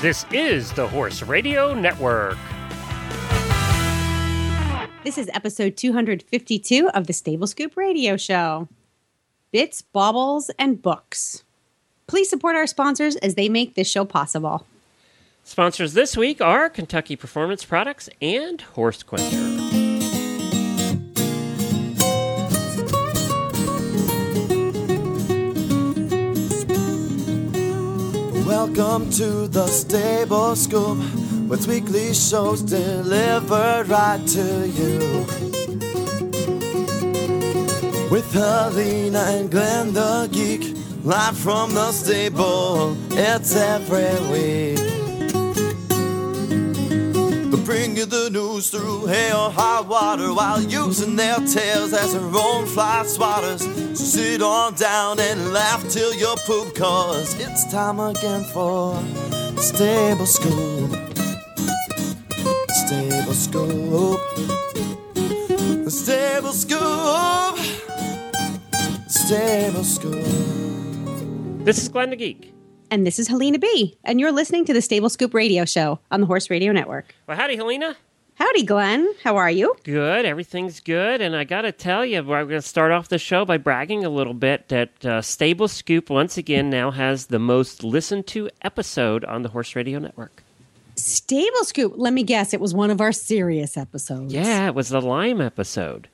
This is the Horse Radio Network. This is episode 252 of the Stable Scoop Radio Show. Bits, baubles, and books. Please support our sponsors as they make this show possible. Sponsors this week are Kentucky Performance Products and Horse Quencher. Welcome to the Stable Scoop, with weekly shows delivered right to you. With Helena and Glenn the Geek, live from the stable, it's every week. They bring you the news through hail or high water while using their tails as their own fly swatters. So sit on down and laugh till you poop, cause it's time again for the Stable Scoop. Stable Scoop. The Stable Scoop. Stable Scoop. This is Glenn the Geek. And this is Helena B. And you're listening to the Stable Scoop Radio Show on the Horse Radio Network. Well, howdy, Helena. Howdy, Glenn. How are you? Good, everything's good. And I got to tell you, we're going to start off the show by bragging a little bit that uh, Stable Scoop once again now has the most listened to episode on the Horse Radio Network. Stable Scoop. Let me guess, it was one of our serious episodes. Yeah, it was the Lyme episode.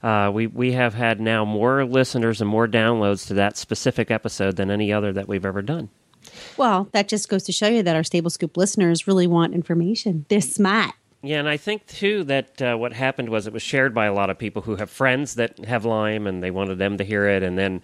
Uh, we we have had now more listeners and more downloads to that specific episode than any other that we've ever done. Well, that just goes to show you that our Stable Scoop listeners really want information. They're smart. Yeah, and I think too that uh, what happened was it was shared by a lot of people who have friends that have Lyme, and they wanted them to hear it, and then.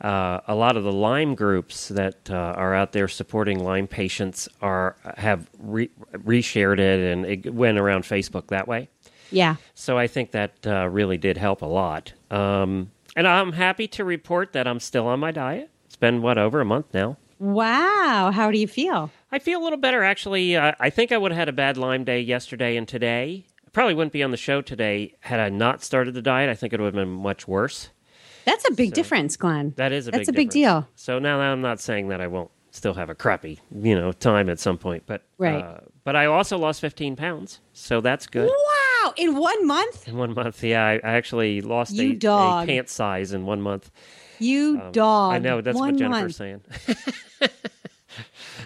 Uh, a lot of the Lyme groups that uh, are out there supporting Lyme patients are have re- reshared it, and it went around Facebook that way. Yeah. So I think that uh, really did help a lot. Um, and I'm happy to report that I'm still on my diet. It's been what over a month now. Wow. How do you feel? I feel a little better actually. Uh, I think I would have had a bad Lyme day yesterday and today. I probably wouldn't be on the show today had I not started the diet. I think it would have been much worse. That's a big difference, Glenn. That is a That's big a big deal. So now I'm not saying that I won't still have a crappy, you know, time at some point, but Right. Uh, but I also lost 15 pounds, so that's good. Wow. In one month? In one month, yeah, I, I actually lost You a, a pant size in one month. You dog. Um, I know that's one what Jennifer's month. saying.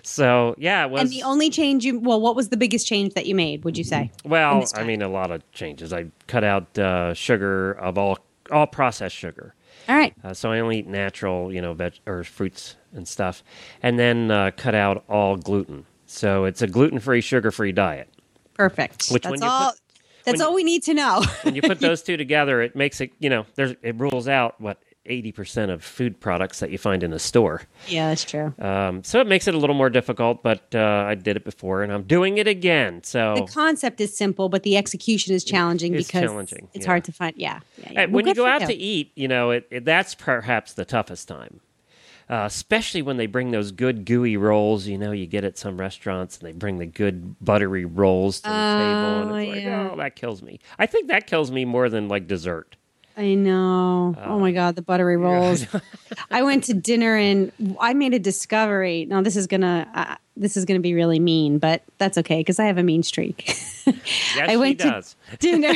so yeah, it was And the only change you, well, what was the biggest change that you made, would you say? well. I mean, a lot of changes. I cut out uh, sugar of all all processed sugar, All right. uh, so I only eat natural, you know, veg or fruits and stuff, and then uh, cut out all gluten. So it's a gluten free, sugar free diet. Perfect. Which that's all. put- that's all we need to know. When you put those two together, it makes it, you know, there's it rules out what eighty percent of food products that you find in a store. yeah, that's true. Um, so it makes it a little more difficult, but uh, I did it before and I'm doing it again. So The concept is simple, but the execution is challenging It's because challenging, it's yeah. hard to find. Yeah. yeah, yeah. Uh, Well, when you go out to eat, you know, it, it, that's perhaps the toughest time. Uh, especially when they bring those good gooey rolls, you know, you get at some restaurants and they bring the good buttery rolls to the table, Oh, and it's like, oh, that kills me. I think that kills me more than like dessert. I know. oh my God, the buttery rolls. I went to dinner and I made a discovery. Now this is gonna uh, this is gonna be really mean, but that's okay because I have a mean streak. Yes, I went to does. dinner.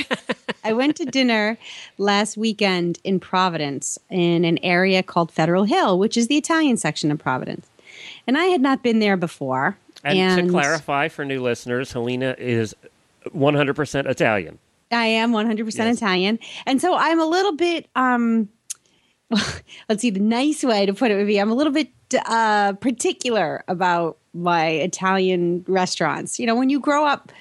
I went to dinner last weekend in Providence in an area called Federal Hill, which is the Italian section of Providence. And I had not been there before. And, to clarify for new listeners, Helena is 100% Italian. I am 100% Yes. Italian. And so I'm a little bit, um, let's see, the nice way to put it would be I'm a little bit uh, particular about my Italian restaurants. You know, when you grow up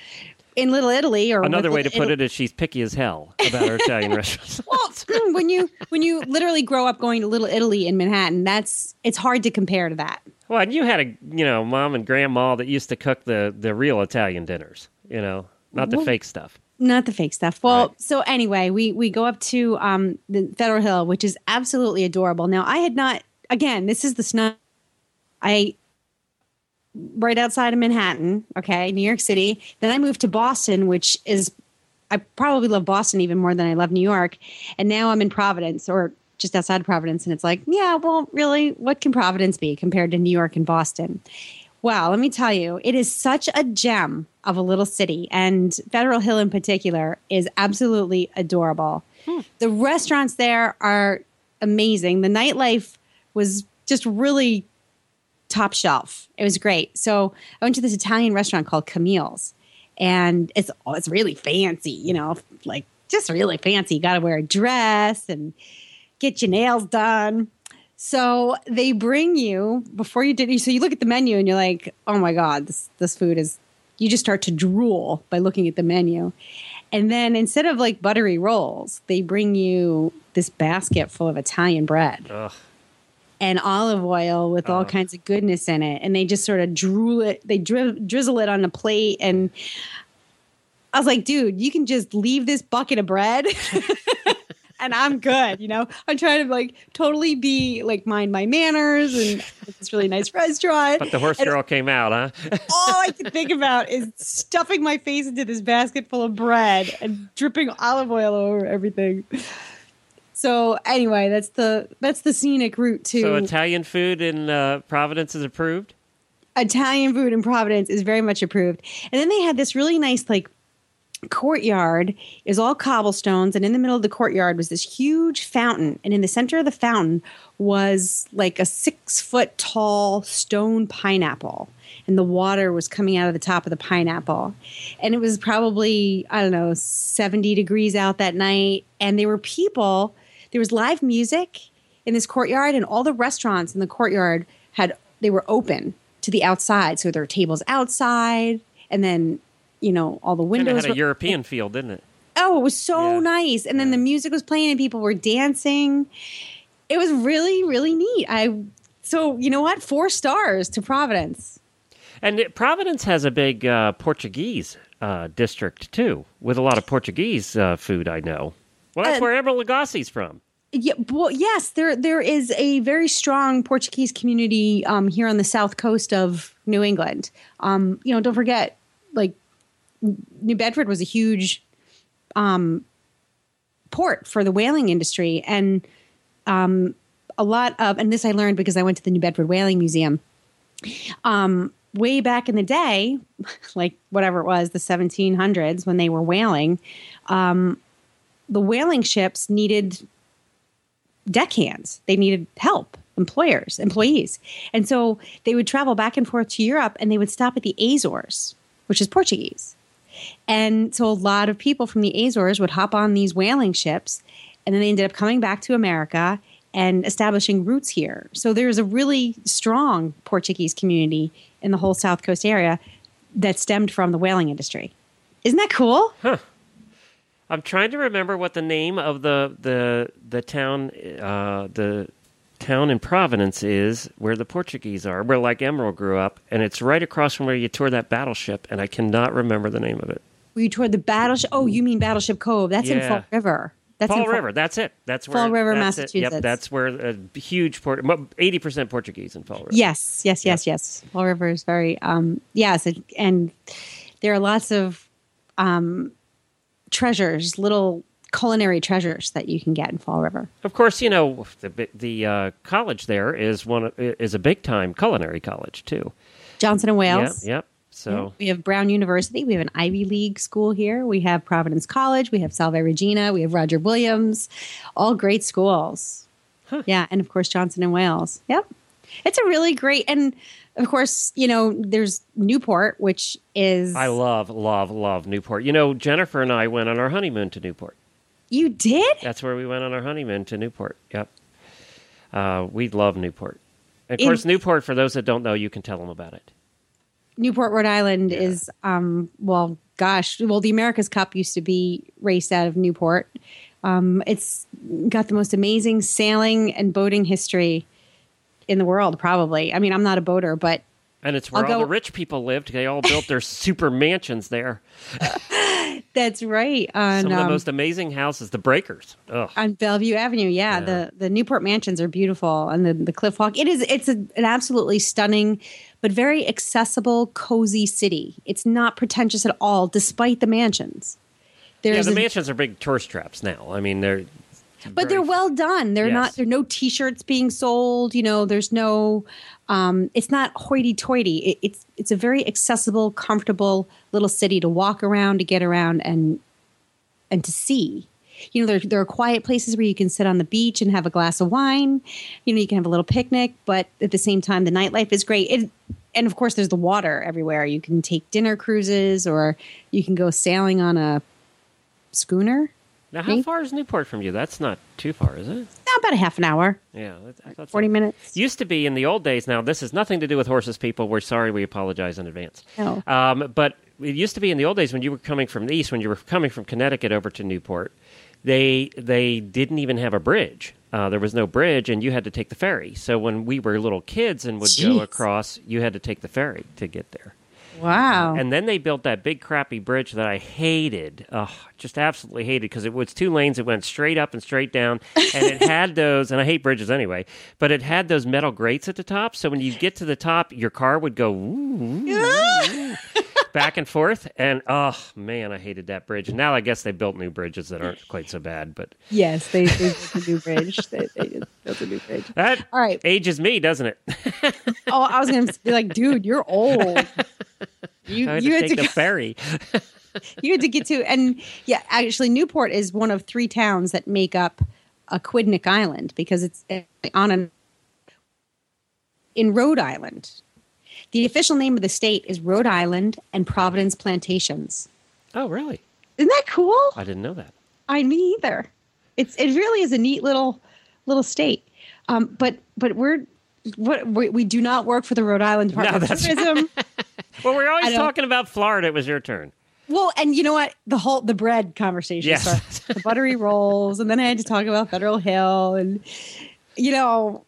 in Little Italy or Another way to put it is she's picky as hell about her Italian restaurants. Well, when you when you literally grow up going to Little Italy in Manhattan, that's it's hard to compare to that. Well, and you had a you know mom and grandma that used to cook the the real Italian dinners, you know, not the Well- fake stuff. Not the fake stuff. Well, Right. so anyway, we we go up to um, the Federal Hill, which is absolutely adorable. Now, I had not. Again, this is the snow. I right outside of Manhattan. Okay, New York City. Then I moved to Boston, which is I probably love Boston even more than I love New York. And now I'm in Providence, or just outside of Providence, and it's like, yeah, well, really, what can Providence be compared to New York and Boston? Wow, let me tell you, it is such a gem of a little city, and Federal Hill in particular is absolutely adorable. Hmm. The restaurants there are amazing. The nightlife was just really top shelf. It was great. So I went to this Italian restaurant called Camille's, and it's oh, it's really fancy. You know, like just really fancy. You got to wear a dress and get your nails done. So they bring you before you did. So you look at the menu and you're like, oh my god, this this food is. You just start to drool by looking at the menu, and then instead of like buttery rolls, they bring you this basket full of Italian bread Ugh. and olive oil with all kinds of goodness in it. And they just sort of drool it, they dri- drizzle it on a plate. And I was like, dude, you can just leave this bucket of bread. And I'm good, you know. I'm trying to like totally be like mind my manners and it's this really nice restaurant. But the horse And girl came out, huh? all I can think about is stuffing my face into this basket full of bread and dripping olive oil over everything. So anyway, that's the that's the scenic route to so Italian food in uh, Providence is approved. Italian food in Providence is very much approved. And then they had this really nice like courtyard is all cobblestones and in the middle of the courtyard was this huge fountain and in the center of the fountain was like a six foot tall stone pineapple and the water was coming out of the top of the pineapple. And it was probably i don't know 70 degrees out that night and there were people there was live music in this courtyard and all the restaurants in the courtyard had they were open to the outside so there were tables outside and then you know all the windows of had a were European feel, didn't it? oh it was so Yeah. nice and then the music was playing and people were dancing it was really really neat i so you know what four stars to providence And it- Providence has a big uh, Portuguese uh, district too, with a lot of Portuguese uh, food. I know. Well, that's where Emeril Lagasse's from. Yeah, well, yes, there there is a very strong Portuguese community um, here on the south coast of New England. Um, you know, don't forget, like New Bedford was a huge um, port for the whaling industry, and um, a lot of and this I learned because I went to the New Bedford Whaling Museum. Um, way back in the day, like whatever it was, the 1700s when they were whaling, um, the whaling ships needed deckhands. They needed help, employers, employees. And so they would travel back and forth to Europe and they would stop at the Azores, which is Portuguese. And so a lot of people from the Azores would hop on these whaling ships and then they ended up coming back to America and establishing roots here. So there's a really strong Portuguese community in the whole South Coast area that stemmed from the whaling industry. Isn't that cool? Huh. I'm trying to remember what the name of the the the town uh, the town in Providence is where the Portuguese are, where like Emeril grew up, and it's right across from where you tore that battleship, and I cannot remember the name of it. You toward the battleship? Oh, you mean Battleship Cove? That's in Fall River. That's in Fall Fall- River, that's it. That's where Fall River, that's it. Massachusetts. Yep, that's where a huge port, eighty percent Portuguese in Fall River. Yes, yes, yes, yes. Fall River is very um yes, it, and there are lots of um treasures, little culinary treasures that you can get in Fall River. Of course, you know the the uh, college there is one is a big time culinary college too. Johnson and Wales. yep. So We have Brown University. We have an Ivy League school here. We have Providence College. We have Salve Regina. We have Roger Williams. All great schools. Yeah, and of course Johnson and Wales. Yep, it's a really great. And of course, you know, there's Newport, which is I love, love, love Newport. You know, Jennifer and I went on our honeymoon to Newport. You did. That's where we went on our honeymoon to Newport. Yep. Uh, we love Newport. And of In- course, Newport, for those that don't know, you can tell them about it. Newport, Rhode Island is um well, gosh, well the America's Cup used to be raced out of Newport. Um, it's got the most amazing sailing and boating history in the world, probably. I mean, I'm not a boater, but And it's where I'll all go- the rich people lived. They all built their super mansions there. that's right. On, Some of the um, most amazing houses, the Breakers. Ugh. on Bellevue Avenue. Yeah, Yeah. the the Newport mansions are beautiful, and the the Cliff Walk. It is it's a, an absolutely stunning, but very accessible, cozy city. It's not pretentious at all, despite the mansions. Yeah, the a- mansions are big tourist traps now. I mean, they're but they're well done. They're Yes. not. There are no T-shirts being sold. You know, there's no. Um, it's not hoity-toity. It, it's it's a very accessible, comfortable little city to walk around, to get around, and and to see. You know, there there are quiet places where you can sit on the beach and have a glass of wine. You know, you can have a little picnic, but at the same time, the nightlife is great. It, and of course, there's the water everywhere. You can take dinner cruises, or you can go sailing on a schooner. Now, how far is Newport from you? That's not too far, is it? About a half an hour, Yeah, I thought so. forty minutes. Used to be in the old days. Now, this has nothing to do with horses, people. We're sorry. We apologize in advance. No. Um, but it used to be in the old days when you were coming from the east, when you were coming from Connecticut over to Newport, they they didn't even have a bridge. Uh, there was no bridge, and you had to take the ferry. So when we were little kids and would go across, you had to take the ferry to get there. Wow. And then they built that big crappy bridge that I hated. Oh, just absolutely hated because it was two lanes. It went straight up and straight down, and it had those. And I hate bridges anyway, but it had those metal grates at the top. So when you get to the top, your car would go ooh, ooh, ooh, back and forth. And oh man, I hated that bridge. Now I guess they built new bridges that aren't quite so bad, but yes, they, they built a new bridge. They, they built a new bridge. that All right. ages me, doesn't it? Oh, I was going to be like, dude, you're old. You had you to had take to the ferry. you had to get to and yeah, actually Newport is one of three towns that make up a Aquidneck Island because it's uh, on an in Rhode Island. The official name of the state is Rhode Island and Providence Plantations. Oh, really? Isn't that cool? I didn't know that. I me either. It's it really is a neat little little state. Um, but but we're what we, we do not work for the Rhode Island Department of that's- Tourism. Well, we're always talking about Florida. It was your turn. well, and you know what? The whole the bread conversation Yes. the buttery rolls, and then I had to talk about Federal Hill, and you know,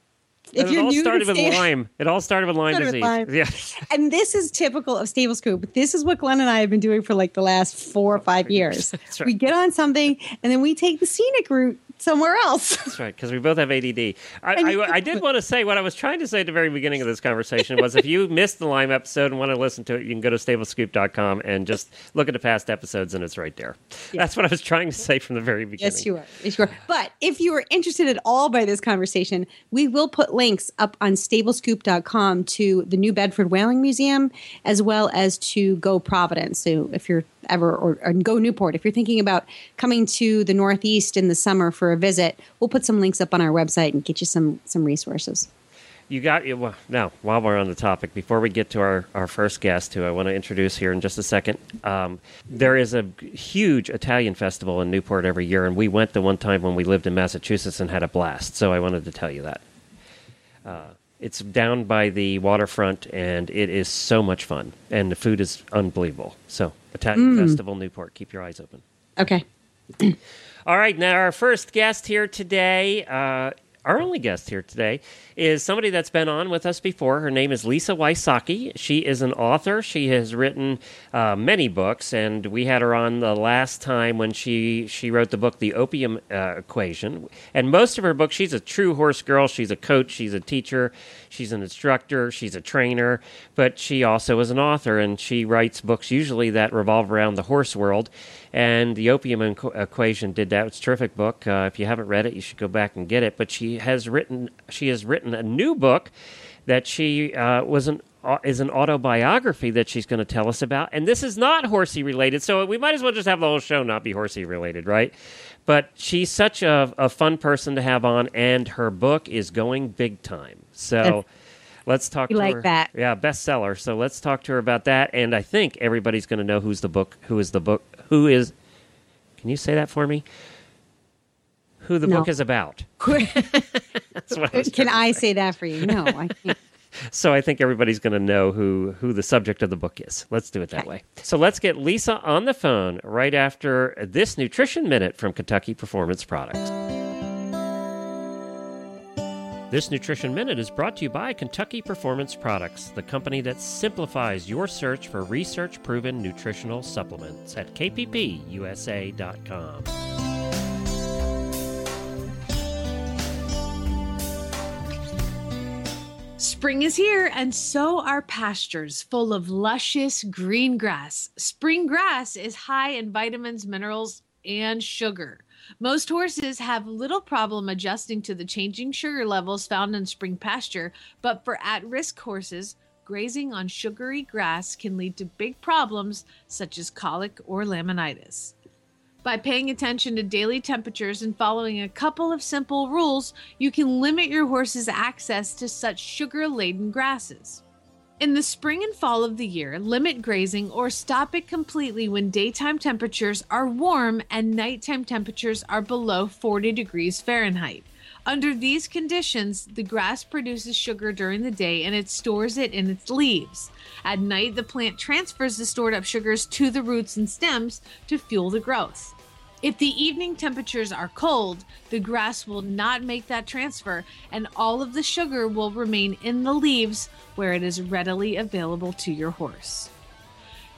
if it you're all started to with Stable- Lyme. It all started with Lyme Started with disease. Lyme. Yeah. and this is typical of Stable Scoop. This is what Glenn and I have been doing for like the last four or five years. Right. We get on something, and then we take the scenic route somewhere else. That's right, because we both have ADD. I, I, I did want to say what I was trying to say at the very beginning of this conversation was if you missed the Lyme episode and want to listen to it, you can go to stablescoop.com and just look at the past episodes, and it's right there. That's what I was trying to say from the very beginning. Yes, you are. Yes, you are. But if you are interested at all by this conversation, we will put links up on stablescoop.com to the New Bedford Whaling Museum as well as to Go Providence. So if you're ever, or, or Go Newport, if you're thinking about coming to the Northeast in the summer for a visit, we'll put some links up on our website and get you some some resources. You got you. Well, now, while we're on the topic, before we get to our, our first guest, who I want to introduce here in just a second, um, there is a huge Italian festival in Newport every year, and we went the one time when we lived in Massachusetts and had a blast. So I wanted to tell you that. Uh, it's down by the waterfront, and it is so much fun, and the food is unbelievable. So Italian festival, Newport. Keep your eyes open. Okay. All right, now our first guest here today, uh, our only guest here today, is somebody that's been on with us before. Her name is Lisa Wysocky. She is an author. She has written uh, many books, and we had her on the last time when she she wrote the book The Opium uh, Equation. And most of her books, she's a true horse girl. She's a coach. She's a teacher. She's an instructor. She's a trainer. But she also is an author, and she writes books usually that revolve around the horse world. And the Opium Equ- Equation did that. It's a terrific book. Uh, if you haven't read it, you should go back and get it. But she has written she has written a new book that she uh, was an au- is an autobiography that she's going to tell us about. And this is not horsey related, so we might as well just have the whole show not be horsey related, right? But she's such a, a fun person to have on, and her book is going big time. So. That's- Let's talk We to like her. that. Yeah, bestseller. So let's talk to her about that. And I think everybody's going to know who's the book. Who is the book? Who is? Can you say that for me? Who the No. book is about? That's what I Can I to say that for you? No, I can't. So I think everybody's going to know who who the subject of the book is. Let's do it that Okay. way. So let's get Lisa on the phone right after this nutrition minute from Kentucky Performance Products. This Nutrition Minute is brought to you by Kentucky Performance Products, the company that simplifies your search for research proven nutritional supplements at kppusa.com. Spring is here, and so are pastures full of luscious green grass. Spring grass is high in vitamins, minerals, and sugar. Most horses have little problem adjusting to the changing sugar levels found in spring pasture, but for at risk horses, grazing on sugary grass can lead to big problems such as colic or laminitis. By paying attention to daily temperatures and following a couple of simple rules, you can limit your horse's access to such sugar laden grasses. In the spring and fall of the year, limit grazing or stop it completely when daytime temperatures are warm and nighttime temperatures are below 40 degrees Fahrenheit. Under these conditions, the grass produces sugar during the day and it stores it in its leaves. At night, the plant transfers the stored up sugars to the roots and stems to fuel the growth. If the evening temperatures are cold, the grass will not make that transfer and all of the sugar will remain in the leaves where it is readily available to your horse.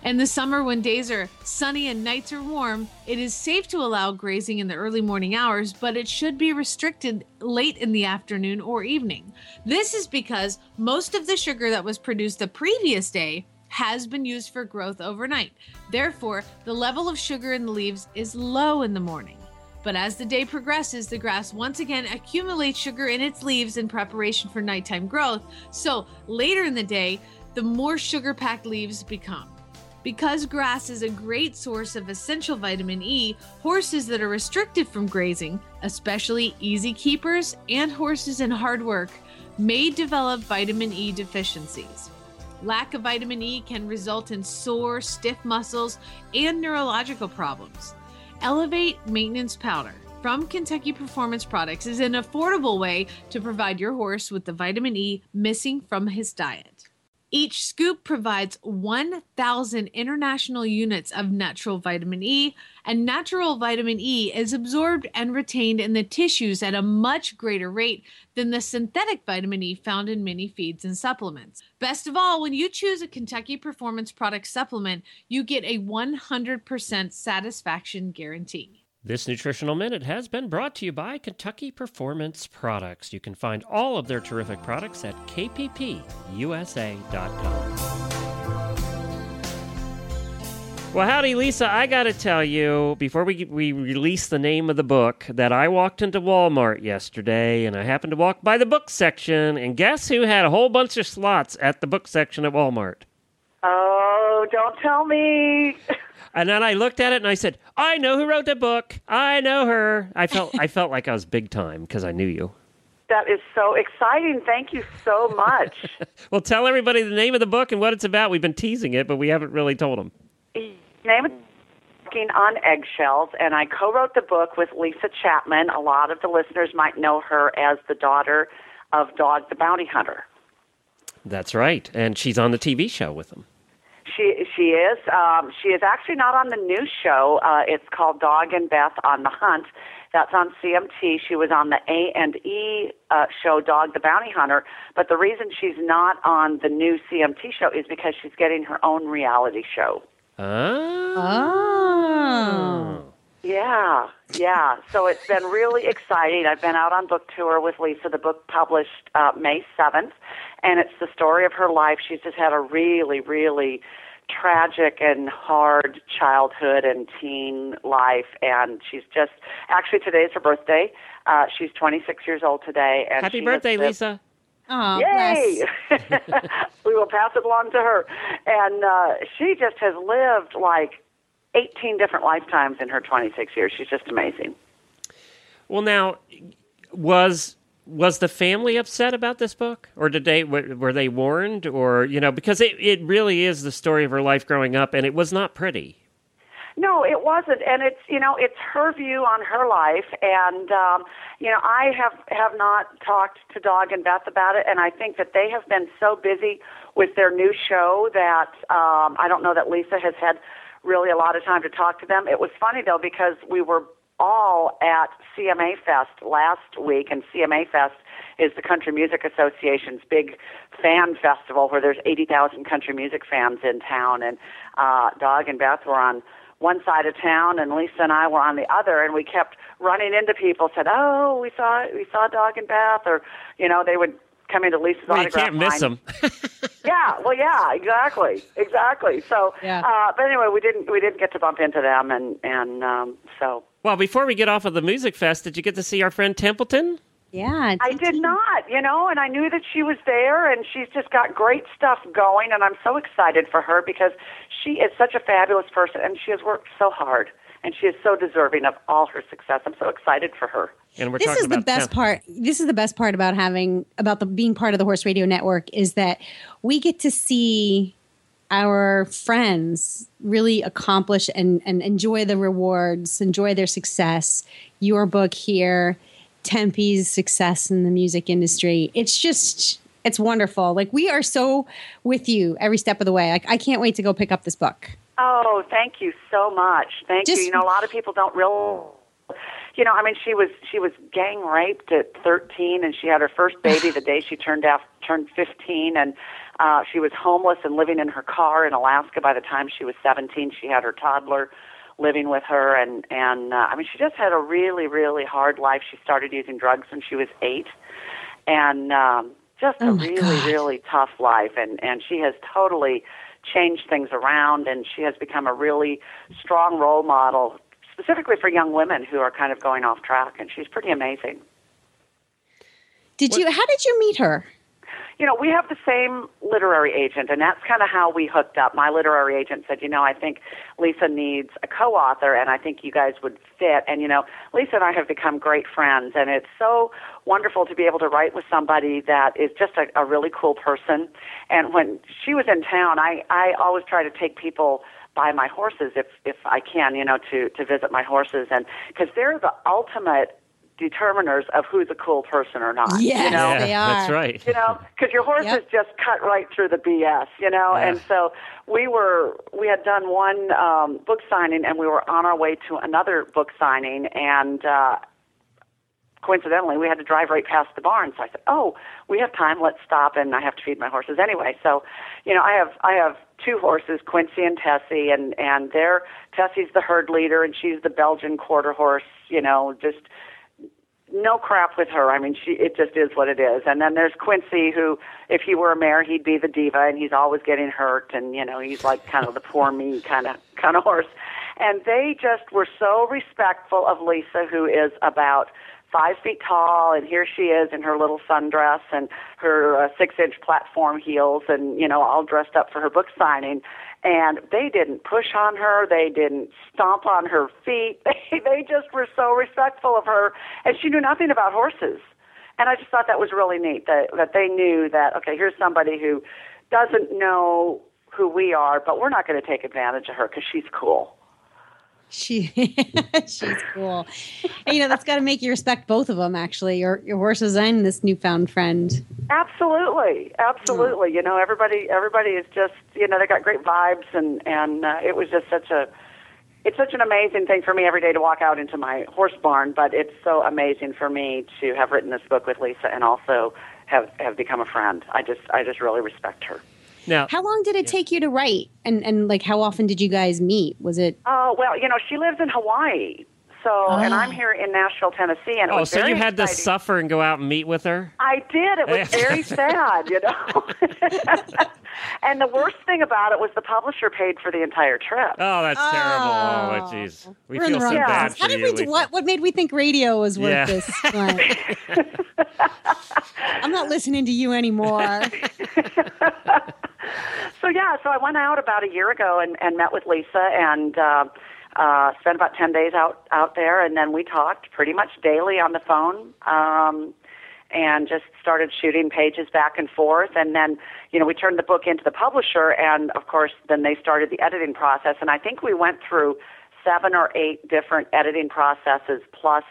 In the summer, when days are sunny and nights are warm, it is safe to allow grazing in the early morning hours, but it should be restricted late in the afternoon or evening. This is because most of the sugar that was produced the previous day has been used for growth overnight. Therefore, the level of sugar in the leaves is low in the morning. But as the day progresses, the grass once again accumulates sugar in its leaves in preparation for nighttime growth. So later in the day, the more sugar packed leaves become. Because grass is a great source of essential vitamin E, horses that are restricted from grazing, especially easy keepers and horses in hard work, may develop vitamin E deficiencies. Lack of vitamin E can result in sore, stiff muscles and neurological problems. Elevate Maintenance Powder from Kentucky Performance Products is an affordable way to provide your horse with the vitamin E missing from his diet. Each scoop provides 1,000 international units of natural vitamin E, and natural vitamin E is absorbed and retained in the tissues at a much greater rate than the synthetic vitamin E found in many feeds and supplements. Best of all, when you choose a Kentucky Performance Product supplement, you get a 100% satisfaction guarantee. This nutritional minute has been brought to you by Kentucky Performance Products. You can find all of their terrific products at kppusa.com. Well, howdy, Lisa. I got to tell you, before we, we release the name of the book, that I walked into Walmart yesterday and I happened to walk by the book section, and guess who had a whole bunch of slots at the book section at Walmart? Oh, don't tell me. And then I looked at it and I said, "I know who wrote the book. I know her." I felt I felt like I was big time because I knew you. That is so exciting. Thank you so much. well, tell everybody the name of the book and what it's about. We've been teasing it, but we haven't really told them. name is Walking on Eggshells, and I co-wrote the book with Lyssa Chapman. A lot of the listeners might know her as the daughter of Dog the Bounty Hunter. That's right, and she's on the TV show with them. She she is. Um, she is actually not on the new show. Uh, it's called Dog and Beth on the Hunt. That's on CMT. She was on the A and E uh, show Dog the Bounty Hunter. But the reason she's not on the new CMT show is because she's getting her own reality show. Oh. oh. Yeah, yeah. So it's been really exciting. I've been out on book tour with Lisa. The book published uh, May 7th, and it's the story of her life. She's just had a really, really tragic and hard childhood and teen life, and she's just actually today is her birthday. Uh, she's 26 years old today, and Happy she birthday, has lived- Lisa. Oh, Yay! we will pass it along to her. And uh, she just has lived like 18 different lifetimes in her 26 years. She's just amazing. Well, now was was the family upset about this book, or did they were, they warned, or you know, because it it really is the story of her life growing up, and it was not pretty. No, it wasn't, and it's you know it's her view on her life, and um, you know I have have not talked to Dog and Beth about it, and I think that they have been so busy with their new show that um, I don't know that Lisa has had really a lot of time to talk to them. It was funny though because we were all at CMA Fest last week, and CMA Fest is the Country Music Association's big fan festival where there's 80,000 country music fans in town, and uh, Dog and Beth were on one side of town and Lisa and I were on the other and we kept running into people said, "Oh, we saw we saw Dog and Beth," or you know, they would coming to Lisa's Well, you can't miss line. them. Yeah, well, yeah, exactly, exactly. So, Yeah. uh, but anyway, we didn't we didn't get to bump into them, and and um, so well, before we get off of the music fest, did you get to see our friend Templeton? Yeah. I did not, you know, and I knew that she was there, and she's just got great stuff going, and I'm so excited for her because she is such a fabulous person, and she has worked so hard, and she is so deserving of all her success. I'm so excited for her. And we're this talking is the about best Temp- part. This is the best part about having about the being part of the Horse Radio Network is that we get to see our friends really accomplish and, and enjoy the rewards, enjoy their success. Your book here, Tempe's success in the music industry. It's just it's wonderful. Like we are so with you every step of the way. Like I can't wait to go pick up this book. Oh, thank you so much. Thank Just- you. You know, a lot of people don't realize. You know, I mean, she was she was gang raped at 13, and she had her first baby the day she turned out turned 15, and uh, she was homeless and living in her car in Alaska. By the time she was 17, she had her toddler living with her, and and uh, I mean, she just had a really really hard life. She started using drugs when she was eight, and um, just Oh a really God. really tough life. And and she has totally changed things around, and she has become a really strong role model, specifically for young women who are kind of going off track. And she's pretty amazing. Did you how did you meet her? you know, we have the same literary agent, and that's kind of how we hooked up. My literary agent said, you know, I think Lisa needs a co author, and I think you guys would fit. And, you know, Lisa and I have become great friends, and it's so wonderful to be able to write with somebody that is just a, a really cool person. And when she was in town, I, I always try to take people by my horses if if I can, you know, to to visit my horses, and because they're the ultimate determiners of who's a cool person or not. Yes. you know? yeah, they are. that's right. you know, because your horses Yep. just cut right through the BS, you know. Yeah. And so we were, we had done one um, book signing, and we were on our way to another book signing, and uh, coincidentally, we had to drive right past the barn. So I said, "Oh, we have time. Let's stop." And I have to feed my horses anyway. So, you know, I have I have two horses, Quincy and Tessie, and and they're Tessie's the herd leader, and she's the Belgian quarter horse. You know, just no crap with her. I mean, she it just is what it is. And then there's Quincy, who, if he were a mare, he'd be the diva, and he's always getting hurt, and you know, he's like kind of the poor me kind of kind of horse. And they just were so respectful of Lisa, who is about five feet tall, and here she is in her little sundress and her uh, six-inch platform heels, and you know, all dressed up for her book signing. And they didn't push on her. They didn't stomp on her feet. They they just were so respectful of her, and she knew nothing about horses. And I just thought that was really neat that that they knew that okay, here's somebody who doesn't know who we are, but we're not going to take advantage of her because she's cool. She she's cool. And, you know, that's got to make you respect both of them. Actually, your your horses and this newfound friend. Absolutely, absolutely. You know, everybody everybody is just you know they got great vibes, and and uh, it was just such a it's such an amazing thing for me every day to walk out into my horse barn. But it's so amazing for me to have written this book with Lisa and also have have become a friend. I just I just really respect her. Now, How long did it take you to write? And and like how often did you guys meet? Was it Oh well, you know she lives in Hawaii, so and I'm here in Nashville, Tennessee, and it oh, was so very you had had to suffer and go out and meet with her? I did. It was very sad, you know. and the worst thing about it was the publisher paid for the entire trip. Oh, that's terrible. Oh, Oh. jeez. We we're in feel the so wrong bad for How did you. we do what what made we think radio was worth Yeah. this? I'm not listening to you anymore. So yeah, so I went out about a year ago and, and met with Lisa and uh, uh, spent about ten days out out there, and then we talked pretty much daily on the phone. Um, and just started shooting pages back and forth and then you know we turned the book into the publisher and of course then they started the editing process and i think we went through seven or eight different editing processes plus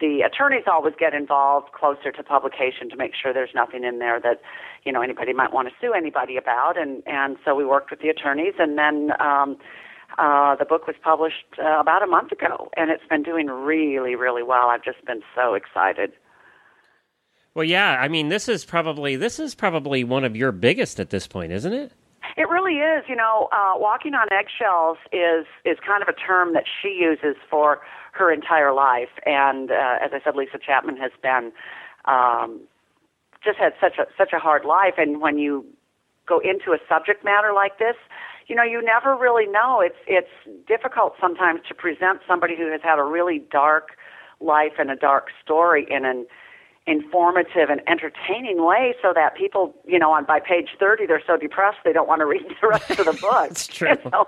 the attorneys always get involved closer to publication to make sure there's nothing in there that you know anybody might want to sue anybody about and and so we worked with the attorneys and then um uh the book was published uh, about a month ago and it's been doing really really well i've just been so excited Well, yeah. I mean, this is probably this is probably one of your biggest at this point, isn't it? It really is. You know, uh, walking on eggshells is is kind of a term that she uses for her entire life. And uh, as I said, Lyssa Chapman has been um, just had such a such a hard life. And when you go into a subject matter like this, you know, you never really know. It's it's difficult sometimes to present somebody who has had a really dark life and a dark story in an informative and entertaining way so that people, you know, on by page 30 they're so depressed they don't want to read the rest of the book. That's true. You know?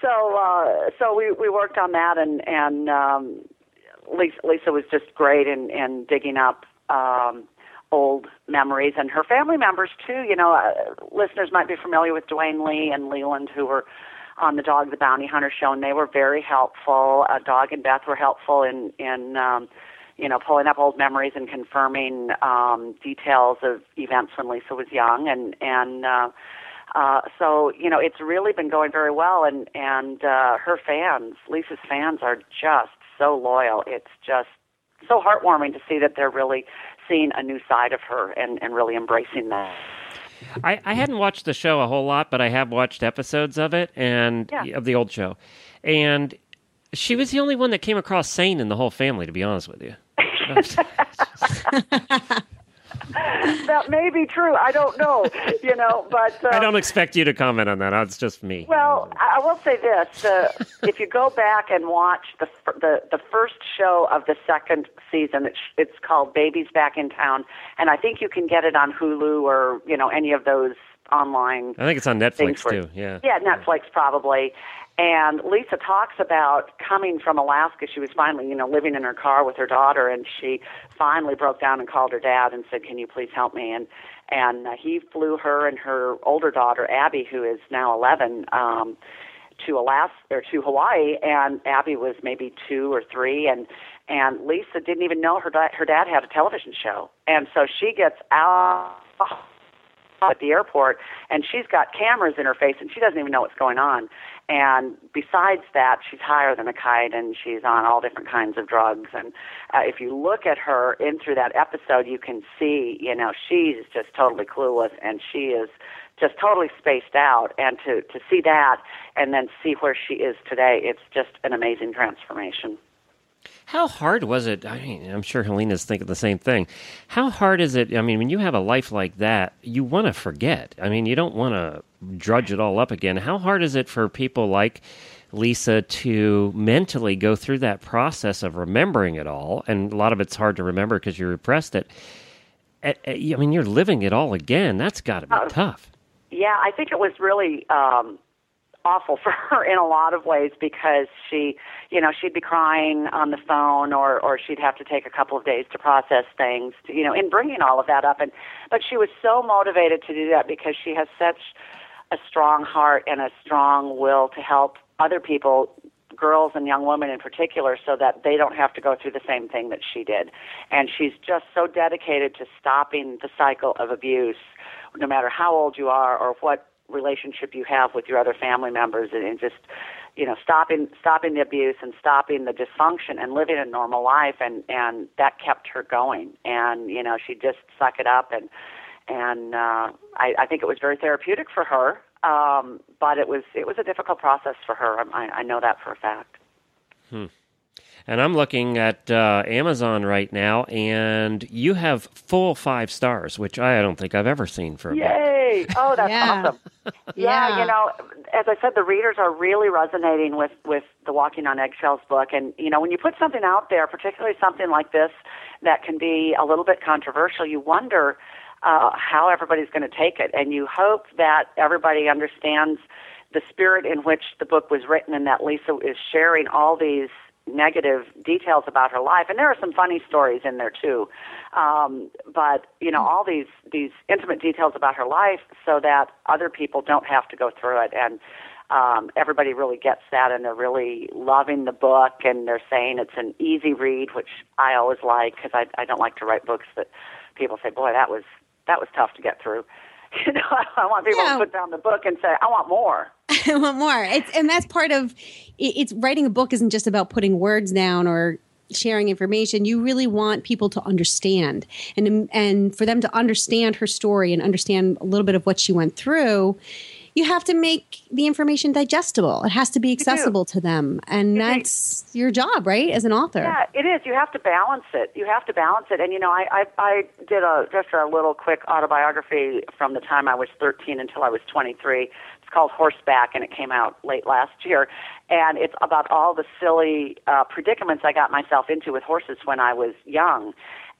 So uh so we we worked on that and and um Lisa, Lisa was just great in in digging up um old memories and her family members too. You know, uh, listeners might be familiar with Duane Lee and Leland who were on the Dog the Bounty Hunter show, and they were very helpful. Uh, Dog and Beth were helpful in in um, you know pulling up old memories and confirming um, details of events when Lisa was young, and and uh, uh, so you know it's really been going very well, and and uh, her fans, Lisa's fans, are just so loyal. It's just so heartwarming to see that they're really seeing a new side of her and and really embracing that. I, I hadn't watched the show a whole lot, but I have watched episodes of it and Yeah. of the old show. And she was the only one that came across sane in the whole family, to be honest with you. that may be true. I don't know, you know, but uh, I don't expect you to comment on that. It's just me. Well, I will say this: uh, if you go back and watch the the the first show of the second season, it's, it's called Babies Back in Town, and I think you can get it on Hulu or you know any of those online I think it's on Netflix where- too. Yeah. yeah, Netflix probably. And Lisa talks about coming from Alaska. She was finally, you know, living in her car with her daughter, and she finally broke down and called her dad and said, "Can you please help me?" And and uh, he flew her and her older daughter Abby, who is now 11, um, to Alaska or to Hawaii. And Abby was maybe two or three, and and Lisa didn't even know her dad, her dad had a television show, and so she gets out at the airport and she's got cameras in her face and she doesn't even know what's going on. And besides that, she's higher than a kite and she's on all different kinds of drugs. And uh, if you look at her in through that episode, you can see, you know, she's just totally clueless and she is just totally spaced out. And to, to see that and then see where she is today, it's just an amazing transformation. How hard was it? I mean, I'm sure Helena's thinking the same thing. How hard is it? I mean, when you have a life like that, you want to forget. I mean, you don't want to drudge it all up again. How hard is it for people like Lisa to mentally go through that process of remembering it all? And a lot of it's hard to remember because you repressed it. I mean, you're living it all again. That's got to be tough. Yeah, I think it was really um awful for her in a lot of ways because she, you know, she'd be crying on the phone or or she'd have to take a couple of days to process things, to, you know, in bringing all of that up. And but she was so motivated to do that because she has such a strong heart and a strong will to help other people girls and young women in particular so that they don't have to go through the same thing that she did. And she's just so dedicated to stopping the cycle of abuse no matter how old you are or what relationship you have with your other family members and, and just you know stopping stopping the abuse and stopping the dysfunction and living a normal life. And and that kept her going. And you know she just suck it up. And and uh I, I think it was very therapeutic for her. Um but it was it was a difficult process for her. I, I know that for a fact. Hmm. And I'm looking at uh, Amazon right now, and you have full five stars, which I don't think I've ever seen for a book. Yay! Oh, that's Yeah. awesome. Yeah, Yeah. you know, as I said, the readers are really resonating with with the Walking on Eggshells book, and you know, when you put something out there, particularly something like this that can be a little bit controversial, you wonder uh, how everybody's going to take it, and you hope that everybody understands the spirit in which the book was written, and that Lisa is sharing all these negative details about her life and there are some funny stories in there too um, but you know all these these intimate details about her life so that other people don't have to go through it and um, everybody really gets that and they're really loving the book and they're saying it's an easy read which i always like because I, I don't like to write books that people say boy that was that was tough to get through you know i want people Yeah. to put down the book and say i want more I want more. It's and that's part of it- it's writing a book isn't just about putting words down or sharing information. You really want people to understand and and for them to understand her story and understand a little bit of what she went through. you have to make the information digestible. It has to be accessible to them, and You that's your job, right? As an author. Yeah, it is. You have to balance it. You have to balance it. And you know, I I, I did a just a little quick autobiography from the time I was 13 until I was 23. Called Horseback, and it came out late last year. And it's about all the silly uh, predicaments I got myself into with horses when I was young.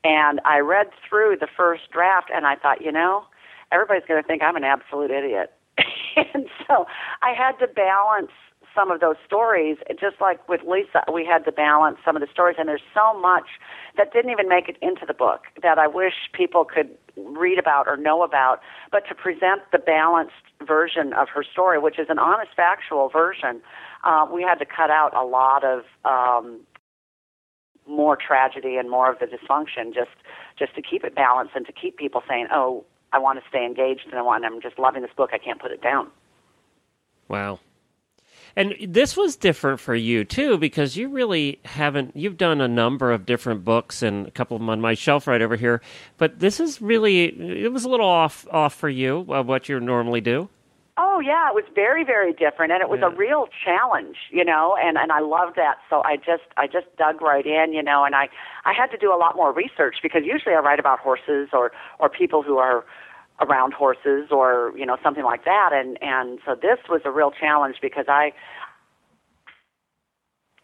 And I read through the first draft, and I thought, you know, everybody's going to think I'm an absolute idiot. and so I had to balance some of those stories, just like with Lyssa, we had to balance some of the stories, and there's so much that didn't even make it into the book that I wish people could read about or know about. But to present the balanced version of her story, which is an honest, factual version, uh, we had to cut out a lot of um, more tragedy and more of the dysfunction, just just to keep it balanced and to keep people saying, "Oh, I want to stay engaged and I want. I'm just loving this book. I can't put it down." Wow. And this was different for you too, because you really haven't. You've done a number of different books, and a couple of them on my shelf right over here. But this is really. It was a little off off for you of what you normally do. Oh yeah, it was very very different, and it was Yeah. a real challenge, you know, and and I loved that. So I just I just dug right in, you know, and I I had to do a lot more research because usually I write about horses or or people who are around horses or you know something like that, and and so this was a real challenge because I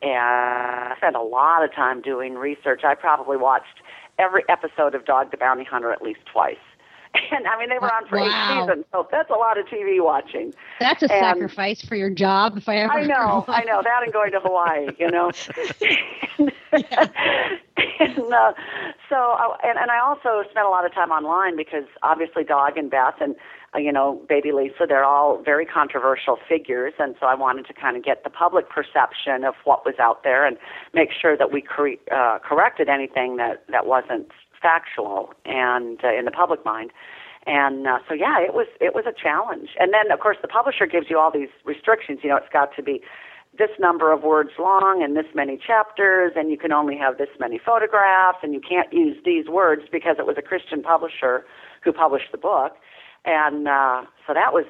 and I spent a lot of time doing research. I probably watched every episode of Dog the Bounty Hunter at least twice. And I mean, they were on for Wow. eight seasons, so that's a lot of TV watching. That's a And- sacrifice for your job. If I ever. I know, I know that, and going to Hawaii, you know. and uh, so, uh, and and I also spent a lot of time online because obviously, Dog and Beth and uh, you know, Baby Lyssa, they're all very controversial figures, and so I wanted to kind of get the public perception of what was out there and make sure that we cre- uh, corrected anything that that wasn't factual and uh, in the public mind. And uh, so, yeah, it was it was a challenge. And then, of course, the publisher gives you all these restrictions. You know, it's got to be this number of words long and this many chapters, and you can only have this many photographs, and you can't use these words because it was a Christian publisher who published the book. And uh, so that was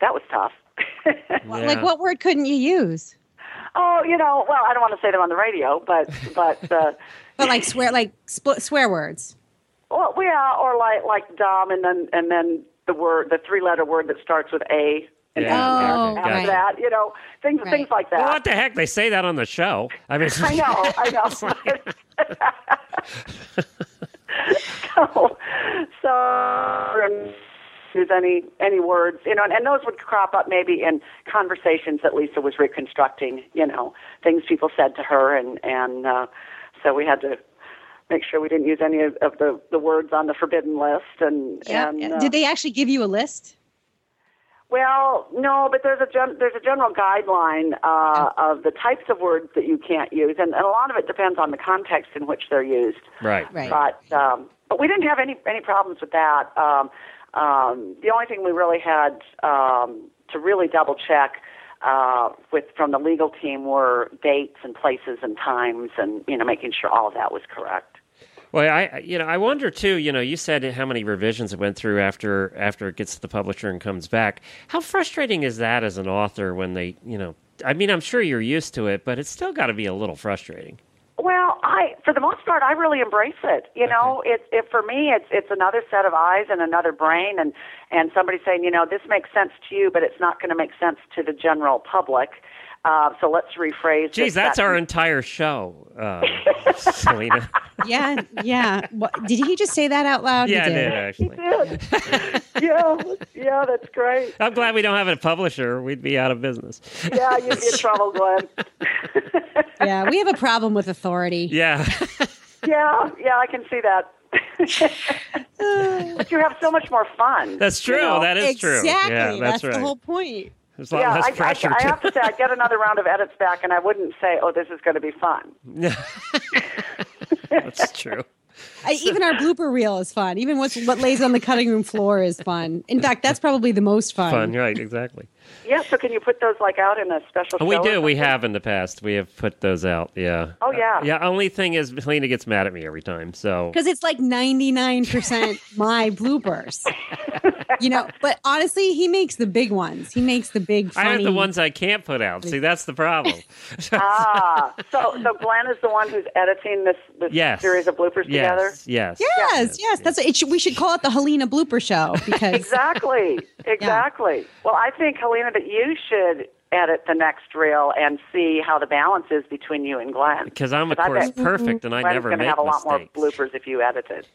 that was tough. Well, Like, what word couldn't you use? oh, you know, well, I don't want to say them on the radio, but but. Uh, But like swear, like sp- swear words. Well, yeah, or like like dumb, and then and then the word, the three letter word that starts with a. And Yeah. Oh, after right. that, you know, things Right. things like that. Well, what the heck? They say that on the show. I mean, I know, I know. so, so there's any any words, you know, and, and those would crop up maybe in conversations that Lyssa was reconstructing, you know, things people said to her, and and uh, so we had to make sure we didn't use any of, of the the words on the forbidden list, and and uh, Did they actually give you a list? well, no, but there's a gen- there's a general guideline uh, of the types of words that you can't use, and, and a lot of it depends on the context in which they're used. right. Right. But um, but we didn't have any any problems with that. Um, um, the only thing we really had um, to really double check uh, with from the legal team were dates and places and times, and you know making sure all of that was correct. Well, I you know I wonder too. You know, you said how many revisions it went through after after it gets to the publisher and comes back. How frustrating is that as an author when they you know? I mean, I'm sure you're used to it, but it's still got to be a little frustrating. I for the most part I really embrace it. You know, it's it for me it's it's another set of eyes and another brain and and somebody saying, you know, this makes sense to you, but it's not going to make sense to the general public. Uh, so let's rephrase. Geez, that's that- our entire show, uh, Helena. Yeah, yeah. What, did he just say that out loud? yeah, he did He actually. did. yeah, yeah, that's great. I'm glad we don't have a publisher. We'd be out of business. Yeah, you'd be in trouble, Glenn. Yeah, we have a problem with authority. Yeah. yeah, yeah, I can see that. but you have so much more fun. That's true. you know? That is true. Exactly. Yeah, that's, that's right. the whole point. There's a lot yeah, less I, I, pressure. I have to say, I get another round of edits back, and I wouldn't say, "Oh, this is going to be fun." that's true. I, even our blooper reel is fun. Even what's, what lays on the cutting room floor is fun. In fact, that's probably the most fun. Fun, right? Exactly. Yeah, so can you put those like out in a special? Oh, we show or do. We have in the past. We have put those out. Yeah. Oh yeah. Uh, yeah. Only thing is, Helena gets mad at me every time. So Because it's like 99% my bloopers. you know, but honestly, he makes the big ones. He makes the big. Funny, I have the ones I can't put out. See, that's the problem. ah, so so Glenn is the one who's editing this this yes. series of bloopers together. Yes. Yes. Yes, yes, that's it. Should, we should call it the Helena Blooper Show because Exactly. Exactly. Well, I think Helena that you should edit the next reel and see how the balance is between you and Glenn. Because I'm, of course, bet perfect, and I Glenn's never going to make have a lot mistakes. more bloopers if you edited.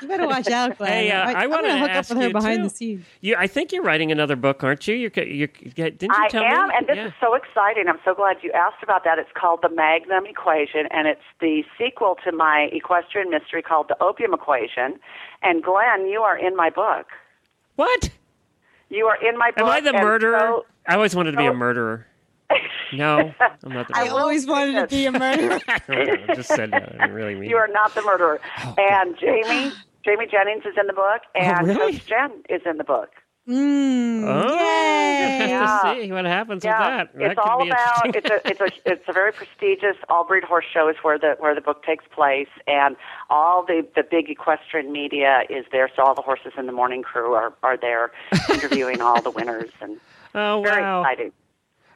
you better watch out, Glenn. Hey, uh, I I'm wanna gonna hook up with her behind too. the scenes. You, I think you're writing another book, aren't you? You're, you're, didn't you I tell am, me? and this Yeah. is so exciting. I'm so glad you asked about that. It's called the Magnum Equation, and it's the sequel to my equestrian mystery called the Opium Equation. And Glenn, you are in my book. What? You are in my book. Am I the murderer? so- I always wanted to be a murderer. No, I'm not the I I always wanted to be a murderer. I just said that. I really mean You are not the murderer. Oh, and Jamie, Jamie Jennings is in the book, oh, and Oh, really? Coach Jen is in the book. Mm, Oh, yay. have Yeah. to see what happens Yeah, with that. That it's could all about. It's a it's a it's a very prestigious Albrecht Horse Show is where the where the book takes place, and all the the big equestrian media is there. So all the horses in the morning crew are are there interviewing all the winners, and oh very wow! exciting.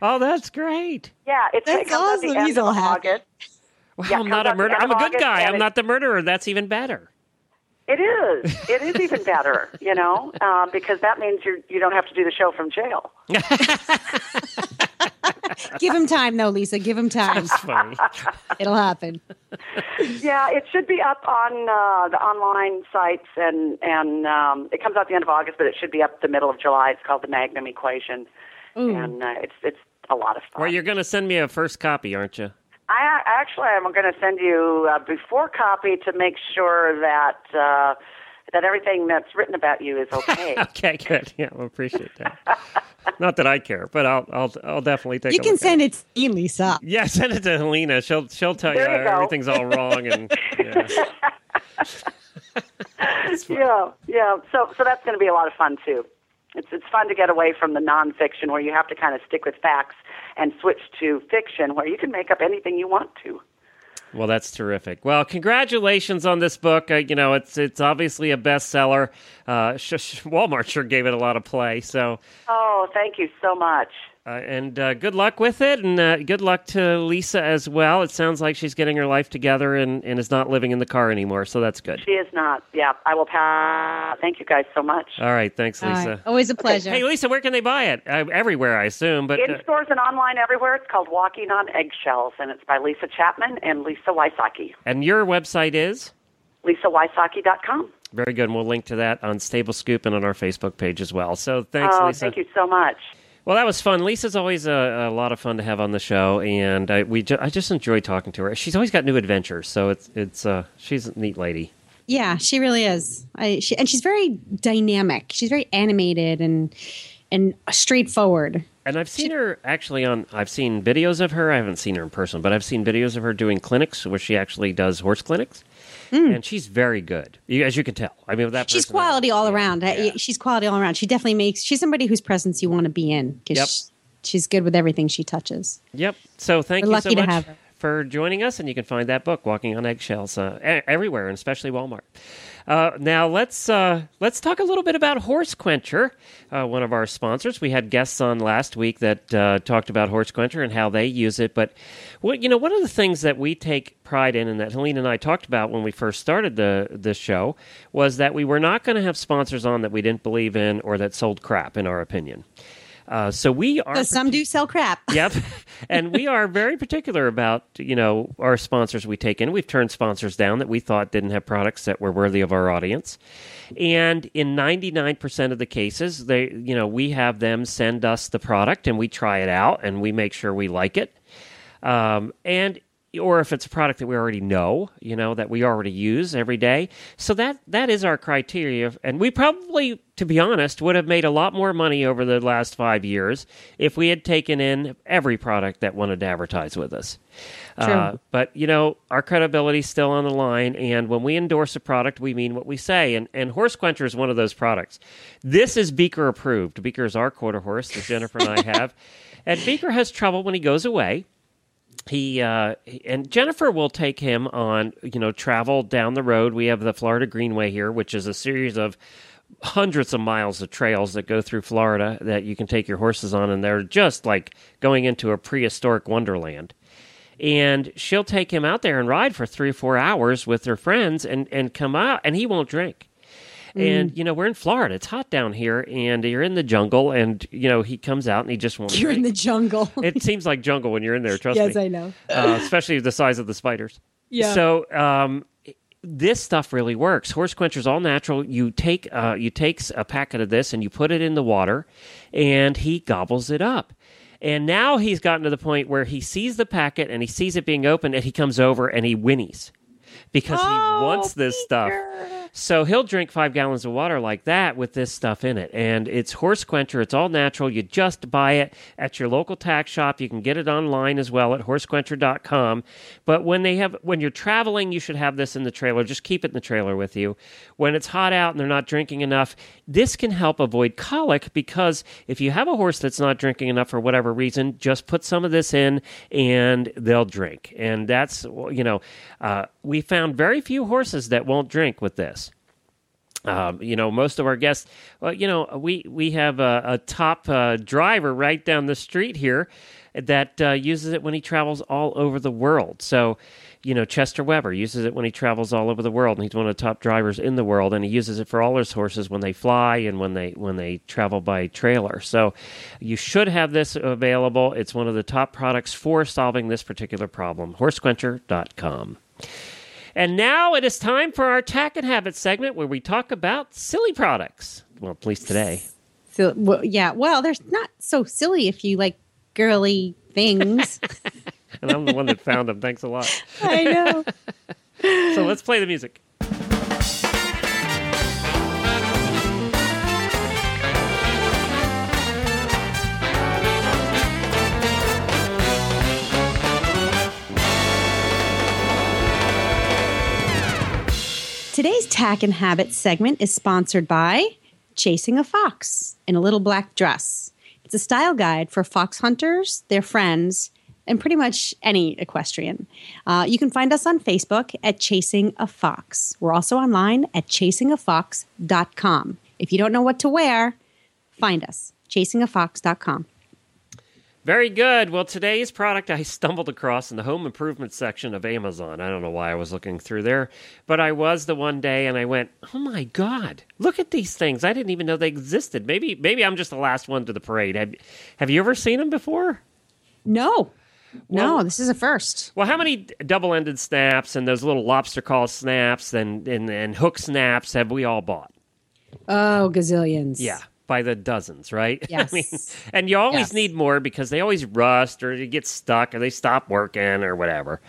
Oh, that's great. Yeah, it's That's it comes the awesome. He's all happy. August. Wow, Yeah, I'm not a out the murderer. I'm a good August, guy. I'm not the murderer. That's even better. It is. It is even better, you know, um, because that means you you don't have to do the show from jail. Give him time, though, Lisa. Give him time. That's funny. It'll happen. Yeah, it should be up on uh, the online sites, and and um, it comes out the end of August, but it should be up the middle of July. It's called the Magnum Equation, and uh, it's it's a lot of fun. well, you're going to send me a first copy, aren't you? I actually I'm going to send you a before copy to make sure that uh, that everything that's written about you is okay. Okay, good. Yeah, i'll appreciate that. Not that I care, but I'll I'll I'll definitely take. It. You a can look at send it to me, Lisa. Yeah, send it to Helena. She'll she'll tell There you, you everything's all wrong and yeah. yeah, yeah. So so that's going to be a lot of fun too. It's it's fun to get away from the nonfiction where you have to kind of stick with facts and switch to fiction where you can make up anything you want to. Well, that's terrific. Well, congratulations on this book. Uh, you know, it's it's obviously a bestseller. Uh, sh- sh- Walmart sure gave it a lot of play. So, Oh, thank you so much. Uh, and uh, good luck with it, and uh, good luck to Lyssa as well. It sounds like she's getting her life together and, and is not living in the car anymore. So that's good. She is not. Yeah, I will pass. Thank you guys so much. All right, thanks, Lisa. right. Always a pleasure. Hey, Lisa, where can they buy it? Uh, everywhere, I assume. But In uh, stores and online everywhere. It's called Walking on Eggshells, and it's by Lyssa Chapman and Lisa Wysocky. and your website is. LisaWysocky.com. Very good. And we'll link to that on Stable Scoop and on our Facebook page as well. So thanks, oh, Lisa. thank you so much. Well, that was fun. Lisa's always a, a lot of fun to have on the show, and I, we ju- I just enjoy talking to her. She's always got new adventures, so it's it's uh, she's a neat lady. Yeah, she really is. I, she, and she's very dynamic. She's very animated and and straightforward. And I've seen her actually on. I've seen videos of her. I haven't seen her in person, but I've seen videos of her doing clinics where she actually does horse clinics, and she's very good, as you can tell. I mean, that She's quality all around. Uh, Yeah. She's quality all around. She definitely makes. She's somebody whose presence you want to be in. Yep. sh- she's good with everything she touches. Yep. So thank We're you so much for joining us, and you can find that book, "Walking on Eggshells," uh, everywhere, and especially Walmart. Uh, now let's uh, let's talk a little bit about Horse Quencher, uh, one of our sponsors. We had guests on last week that uh, talked about Horse Quencher and how they use it. But what you know, one of the things that we take pride in, and that Helene and I talked about when we first started the this show, was that we were not going to have sponsors on that we didn't believe in or that sold crap, in our opinion. Uh, so we are some do sell crap. Yep. And we are very particular about, you know, our sponsors we take in. We've turned sponsors down that we thought didn't have products that were worthy of our audience. And in 99% of the cases, they, you know, we have them send us the product and we try it out and we make sure we like it. Um, and or if it's a product that we already know, you know, that we already use every day. So that that is our criteria. And we probably, to be honest, would have made a lot more money over the last five years if we had taken in every product that wanted to advertise with us. Uh, but you know, our credibility is still on the line, and when we endorse a product, we mean what we say. And and Horse Quencher is one of those products. This is Beaker approved. Beaker is our quarter horse that Jennifer and I have, and Beaker has trouble when he goes away he uh, and Jennifer will take him on you know travel down the road. We have the Florida Greenway here, which is a series of hundreds of miles of trails that go through Florida that you can take your horses on, and they're just like going into a prehistoric wonderland. And she'll take him out there and ride for three or four hours with her friends and, and come out, and he won't drink. And, you know, we're in Florida. It's hot down here, and you're in the jungle, and, you know, he comes out and he just won't You're in the jungle. it seems like jungle when you're in there, trust me yes, I know. uh, especially the size of the spiders. Yeah. So um, this stuff really works. Horse quencher's all natural. You take uh, you take a packet of this and you put it in the water, and he gobbles it up. And now he's gotten to the point where he sees the packet and he sees it being opened, and he comes over and he whinnies because he wants this stuff. So he'll drink five gallons of water like that with this stuff in it. And it's horse quencher. It's all natural. You just buy it at your local tack shop. You can get it online as well at horsequencher.com. But when they have when you're traveling, you should have this in the trailer. Just keep it in the trailer with you. When it's hot out and they're not drinking enough, this can help avoid colic because if you have a horse that's not drinking enough for whatever reason, just put some of this in and they'll drink. And that's you know, uh, we found very few horses that won't drink with this. Um, you know, most of our guests, well, you know, we we have a, a top uh, driver right down the street here that uh, uses it when he travels all over the world. So, you know, Chester Weber uses it when he travels all over the world, and he's one of the top drivers in the world, and he uses it for all his horses when they fly and when they when they travel by trailer. So, you should have this available. It's one of the top products for solving this particular problem. Horsequencher.com. And now it is time for our Tack and Habit segment where we talk about silly products. Well, at least today. So, well, yeah. Well, there's not so silly if you like girly things. And I'm the one that found them. Thanks a lot. I know. So let's play the music. Today's Tack and Habit segment is sponsored by Chasing a Fox in a Little Black Dress. It's a style guide for fox hunters, their friends, and pretty much any equestrian. Uh, you can find us on Facebook at Chasing a Fox. We're also online at chasingafox.com. If you don't know what to wear, find us, chasingafox.com. Very good. Well, today's product I stumbled across in the home improvement section of Amazon. I don't know why I was looking through there, but I was the one day and I went, "Oh my god, look at these things! I didn't even know they existed. Maybe, maybe I'm just the last one to the parade. Have Have you ever seen them before? No, no, this is a first. Well, how many double-ended snaps and those little lobster claw snaps and, and and hook snaps have we all bought? Oh, gazillions. Yeah, by the dozens, right? Yes. I mean, and you always Yes. need more because they always rust or they get stuck or they stop working or whatever.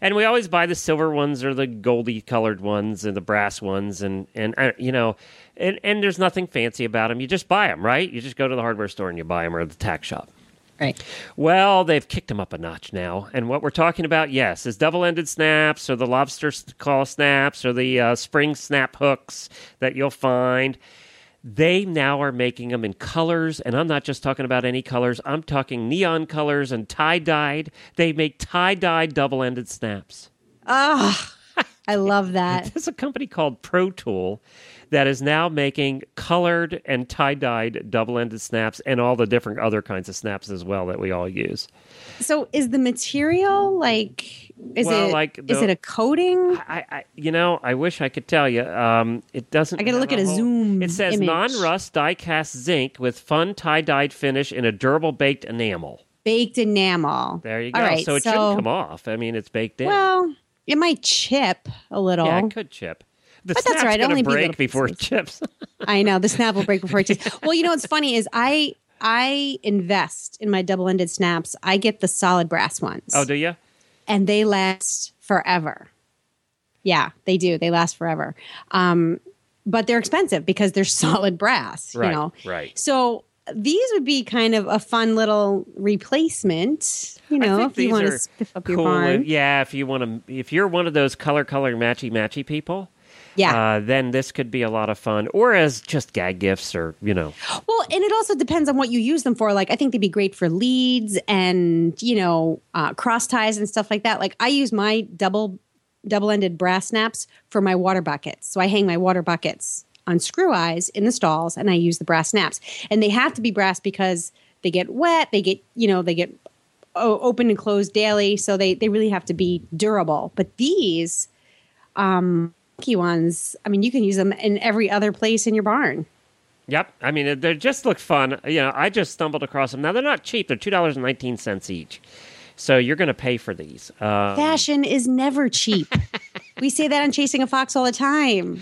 And we always buy the silver ones or the goldy colored ones and the brass ones and and uh, you know, and and there's nothing fancy about them. You just buy them, right? You just go to the hardware store and you buy them or the tack shop. Right. Well, they've kicked them up a notch now. And what we're talking about, yes, is double ended snaps or the lobster claw snaps or the uh, spring snap hooks that you'll find. They now are making them in colors. And I'm not just talking about any colors, I'm talking neon colors and tie dyed. They make tie dyed double ended snaps. Ah, I love that. There's a company called Pro Tool that is now making colored and tie dyed double ended snaps and all the different other kinds of snaps as well that we all use. So, is the material like? Is Well, it like is it a coating? I, I, you know, I wish I could tell you. Um, it doesn't. I gotta have look at a whole- Zoom It says non-rust die-cast zinc with fun tie-dyed finish in a durable baked enamel. Baked enamel. There you go. All right, so it shouldn't come off. I mean, it's baked in. Well, it might chip a little. yeah, it could chip. The But that's right. all right, gonna only be break little before it pieces. chips. I know the snap will break before it chips. Well, you know what's funny is I I invest in my double ended snaps. I get the solid brass ones. oh, do you? and they last forever. Yeah, they do. They last forever. Um, but they're expensive because they're solid brass, Right, you know. right. So these would be kind of a fun little replacement, you know, if you want to spiff up your barn. Yeah, if you want to, if you're one of those color, color, matchy, matchy people. Yeah. Uh, then this could be a lot of fun, or as just gag gifts, or you know, Well, and it also depends on what you use them for. Like, I think they'd be great for leads and you know uh, cross ties and stuff like that. Like, I use my double double ended brass snaps for my water buckets. So I hang my water buckets on screw eyes in the stalls, and I use the brass snaps. And they have to be brass because they get wet, they get you know they get open and closed daily, so they they really have to be durable. But these um, funky ones, I mean, you can use them in every other place in your barn. Yep. I mean, they just look fun. You know, I just stumbled across them. Now they're not cheap. They're two dollars and nineteen cents each. So you're going to pay for these. Um, Fashion is never cheap. we say that on Chasing a Fox all the time.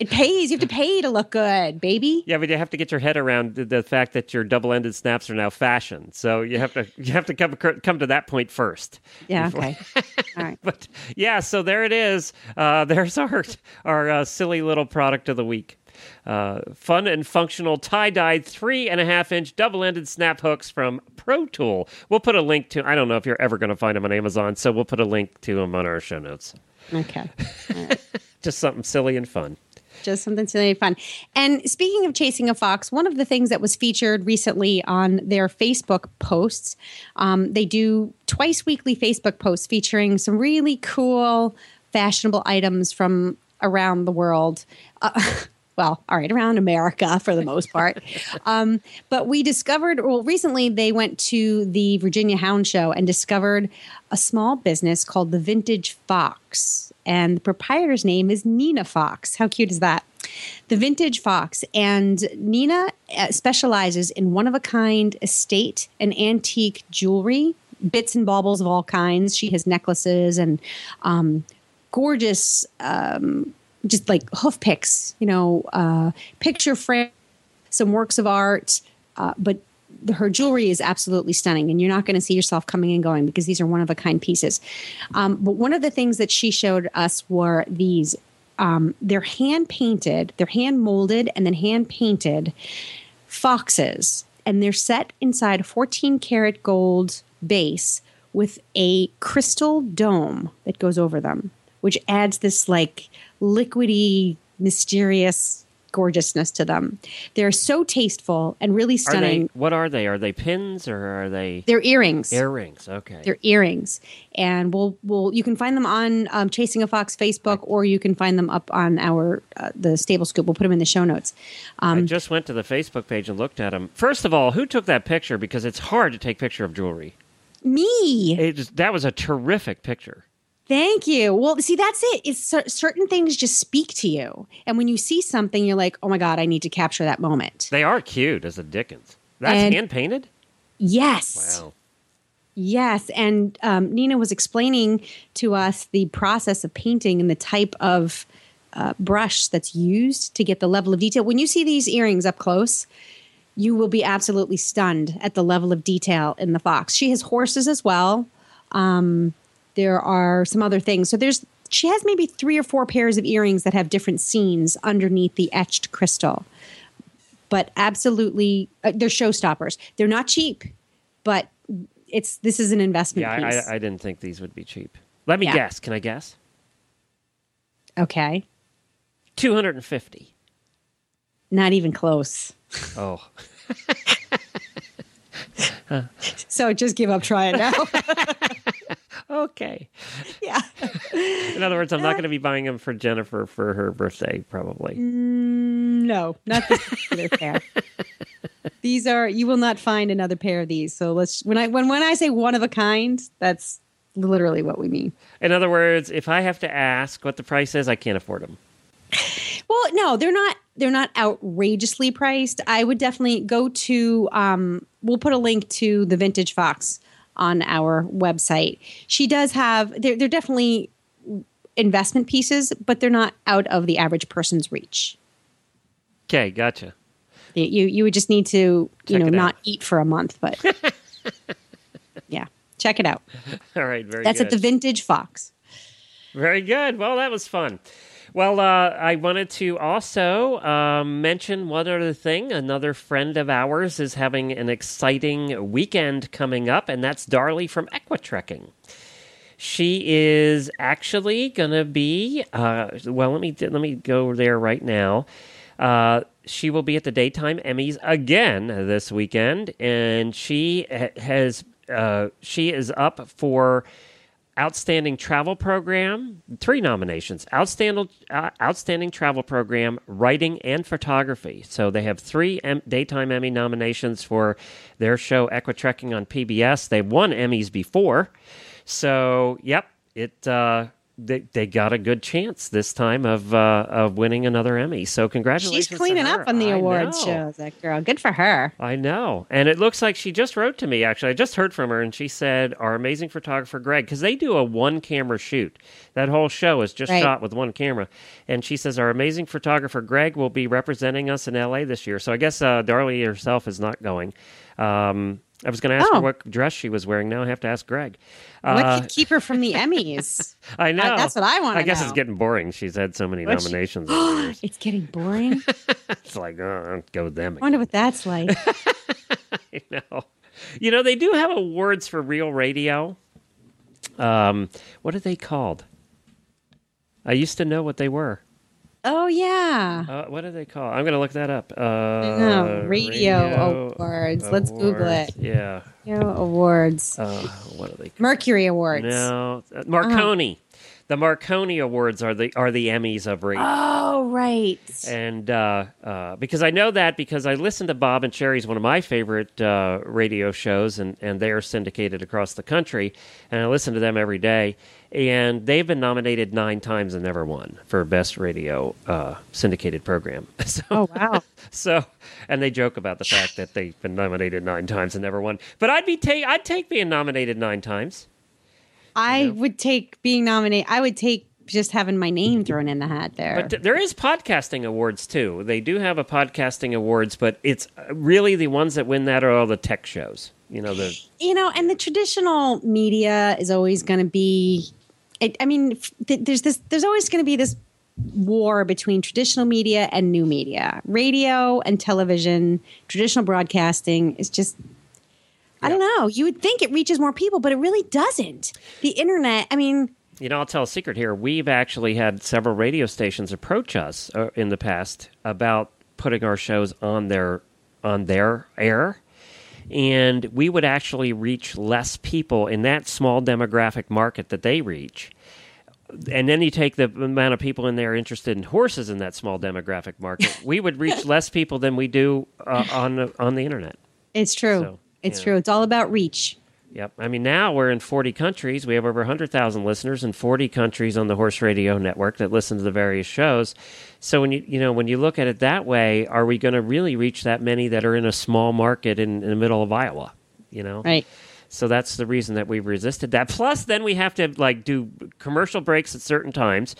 It pays. You have to pay to look good, baby. yeah, but you have to get your head around the, the fact that your double-ended snaps are now fashion. So you have to you have to come come to that point first. Yeah. Okay. All right. But yeah, so there it is. Uh, there's our our uh, silly little product of the week. Uh, fun and functional tie-dyed three and a half inch double-ended snap hooks from Pro Tool. We'll put a link to. I don't know if you're ever going to find them on Amazon, so we'll put a link to them on our show notes. Okay. Just something silly and fun. just something silly and fun. And speaking of chasing a fox, one of the things that was featured recently on their Facebook posts, um, they do twice weekly Facebook posts featuring some really cool, fashionable items from around the world. Uh, well, all right, around America for the most part. um, but we discovered, well, recently they went to the Virginia Hound Show and discovered a small business called the Vintage Fox. And the proprietor's name is Nina Fox. How cute is that? The Vintage Fox. And Nina uh, specializes in one of a kind estate and antique jewelry, bits and baubles of all kinds. She has necklaces and um, gorgeous um, just like hoof picks, you know, uh, picture frame, some works of art, uh, but the, her jewelry is absolutely stunning, and you're not going to see yourself coming and going because these are one of a kind pieces. Um, but one of the things that she showed us were these. Um, they're hand painted, they're hand molded, and then hand painted foxes, and they're set inside a 14 karat gold base with a crystal dome that goes over them, which adds this like liquidy, mysterious gorgeousness to them. They're so tasteful and really Are stunning. they? What are they? Are they pins or are they They're earrings. earrings? Okay. They're earrings, and we'll we'll you can find them on um, Chasing a Fox Facebook, or you can find them up on our uh, the Stable Scoop. We'll put them in the show notes. I Um, just went to the Facebook page and looked at them. First of all, who took that picture? Because it's hard to take picture of jewelry. me, It just, that was a terrific picture. Thank you. Well, see, that's it. It's cer- certain things just speak to you, and when you see something, you're like, oh my god, I need to capture that moment. They are cute as a Dickens. That's And- hand painted. Yes. Wow. Yes, and um, Nina was explaining to us the process of painting and the type of uh, brush that's used to get the level of detail. When you see these earrings up close, you will be absolutely stunned at the level of detail in the fox. She has horses as well. Um, there are some other things. So there's she has maybe three or four pairs of earrings that have different scenes underneath the etched crystal. But absolutely, uh, they're showstoppers. They're not cheap, but it's this is an investment Yeah, piece. I, I, I didn't think these would be cheap. Let me Yeah. guess. Can I guess? okay, Two hundred and fifty. not even close. Oh, So just give up trying now. okay. yeah. In other words, I'm not going to be buying them for Jennifer for her birthday, probably. No, not this particular pair. These are you will not find another pair of these. So let's when I when when I say one of a kind, that's literally what we mean. In other words, if I have to ask what the price is, I can't afford them. Well, no, they're not they're not outrageously priced. I would definitely go to um we'll put a link to the Vintage Fox on our website. She does have they're they're definitely investment pieces, but they're not out of the average person's reach. Okay, gotcha. You you would just need to you Check know not eat for a month, but yeah, check it out. All right, very That's good. at the Vintage Fox. Very good. Well, that was fun. Well, uh, I wanted to also um, mention one other thing. Another friend of ours is having an exciting weekend coming up, and that's Darley from Equitrekking. She is actually going to be. Uh, well, let me let me go there right now. Uh, she will be at the daytime Emmys again this weekend, and she ha- has uh, she is up for Outstanding Travel Program, three nominations: Outstanding uh, Outstanding Travel Program, Writing and Photography. So they have three M- daytime Emmy nominations for their show Equitrekking on PBS. They've won Emmys before, so yep, it. Uh, they, they got a good chance this time of uh, of winning another Emmy. So congratulations! She's cleaning up on the awards shows. That girl, good for her. I know. And it looks like she just wrote to me, actually. I just heard from her, and she said, Our amazing photographer, Greg, because they do a one camera shoot. That whole show is just Right. shot with one camera. And she says, Our amazing photographer, Greg, will be representing us in LA this year. So I guess uh, Darley herself is not going. Um, I was going to ask Oh. her what dress she was wearing. Now I have to ask Greg. what Uh, could keep her from the Emmys? I know. that's what I wanna I guess it's getting boring. She's had so many What's she- nominations years. it's getting boring. It's like, oh, I'll go with them. I wonder what that's like. I know. You know, they do have awards for real radio. Um, what are they called? I used to know what they were. Oh yeah. Uh, what are they called? I'm going to look that up. Uh, know. Radio awards. Let's Google it. Yeah. Radio Awards. Uh, what are they? Mercury Awards. No, uh, Marconi. The Marconi Awards are the are the Emmys of radio. Oh right. and uh, uh, because I know that because I listen to Bob and Sheri's one of my favorite uh, radio shows, and, and they are syndicated across the country, and I listen to them every day. And they've been nominated nine times and never won for best radio uh, syndicated program. So, Oh wow. so, and they joke about the fact that they've been nominated nine times and never won. But I'd be ta- I'd take being nominated nine times. I would take being nominated. I would take just having my name thrown in the hat there. But th- there is podcasting awards too. They do have a podcasting awards, but it's uh, really the ones that win that are all the tech shows. You know the you know, and the traditional media is always going to be. It, I mean, th- there's this. There's always going to be this war between traditional media and new media, radio and television. Traditional broadcasting is just. I don't know. You would think it reaches more people, but it really doesn't. The internet. I mean, You know, I'll tell a secret here. We've actually had several radio stations approach us uh, in the past about putting our shows on their on their air, and we would actually reach less people in that small demographic market that they reach. And then you take the amount of people in there interested in horses in that small demographic market, we would reach less people than we do uh, on the- on the internet. it's true. So, it's yeah. true. It's all about reach. Yep. I mean, now we're in 40 countries. We have over 100,000 listeners in 40 countries on the Horse Radio Network that listen to the various shows. So when you you know when you look at it that way, are we going to really reach that many that are in a small market in, in the middle of Iowa? You know, Right. So that's the reason that we've resisted that. Plus, then we have to like do commercial breaks at certain times.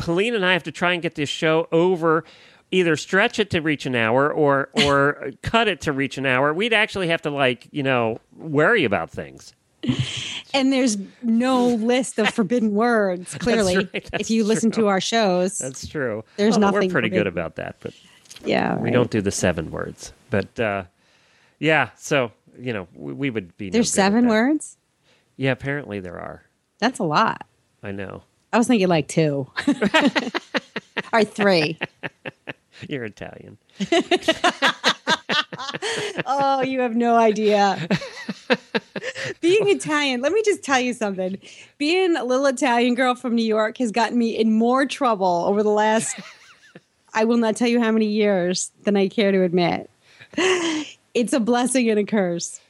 Helene and I have to try and get this show over. Either stretch it to reach an hour or or cut it to reach an hour. We'd actually have to like you know worry about things. And there's no list of forbidden words. Clearly, right, if that's you listen true. to our shows, That's true. There's Well, nothing We're pretty good about that, but yeah, we don't do the seven words. But uh, yeah, so you know we, we would be. no There's good seven words. Yeah, apparently there are. That's a lot. I know. I was thinking like two. or three. You're Italian. Oh, you have no idea. Being Italian, let me just tell you something. Being a little Italian girl from New York has gotten me in more trouble over the last, I will not tell you how many years than I care to admit. It's a blessing and a curse.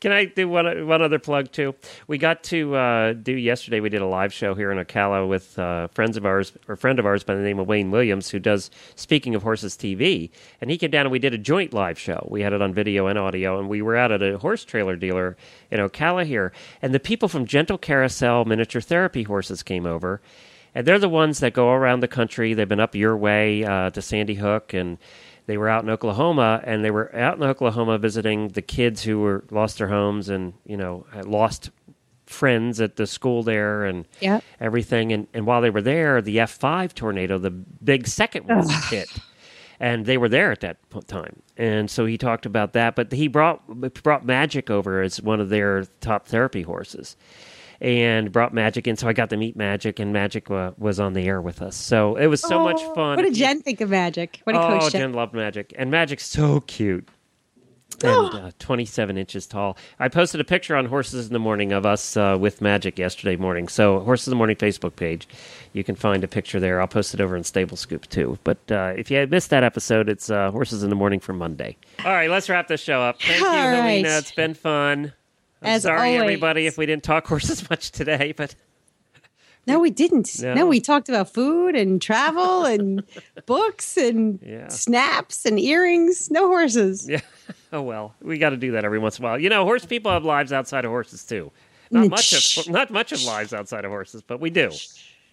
Can I do one one other plug too? We got to uh, do yesterday. We did a live show here in Ocala with uh, friends of ours, or a friend of ours by the name of Wayne Williams, who does Speaking of Horses TV. And he came down and we did a joint live show. We had it on video and audio, and we were out at a horse trailer dealer in Ocala here. And the people from Gentle Carousel Miniature Therapy Horses came over, and they're the ones that go around the country. They've been up your way uh, to Sandy Hook and they were out in Oklahoma and they were out in Oklahoma visiting the kids who were lost their homes and you know had lost friends at the school there and Yep. everything. And, and while they were there the F5 tornado the big second one hit. And they were there at that time. And so he talked about that but he brought brought Magic over as one of their top therapy horses and brought Magic in so I got to meet Magic and Magic uh, was on the air with us so it was so much Oh, fun What did Jen think of magic? What did oh, Coach Jen loved Magic, and Magic's so cute. and uh, 27 inches tall. I posted a picture on Horses in the Morning of us uh, with Magic yesterday morning. So, Horses in the Morning Facebook page, you can find a picture there. I'll post it over in Stable Scoop too. But uh, if you missed that episode, it's uh, Horses in the Morning for Monday. All right, let's wrap this show up. Thank you, All Helena. It's been fun. I'm As sorry, always. everybody, if we didn't talk horses much today, but No, we didn't. No. No, we talked about food and travel and books and Yeah. snaps and earrings. No horses. yeah. Oh well, we got to do that every once in a while. You know, horse people have lives outside of horses too. Not Mm, much of not much of lives outside of horses, but we do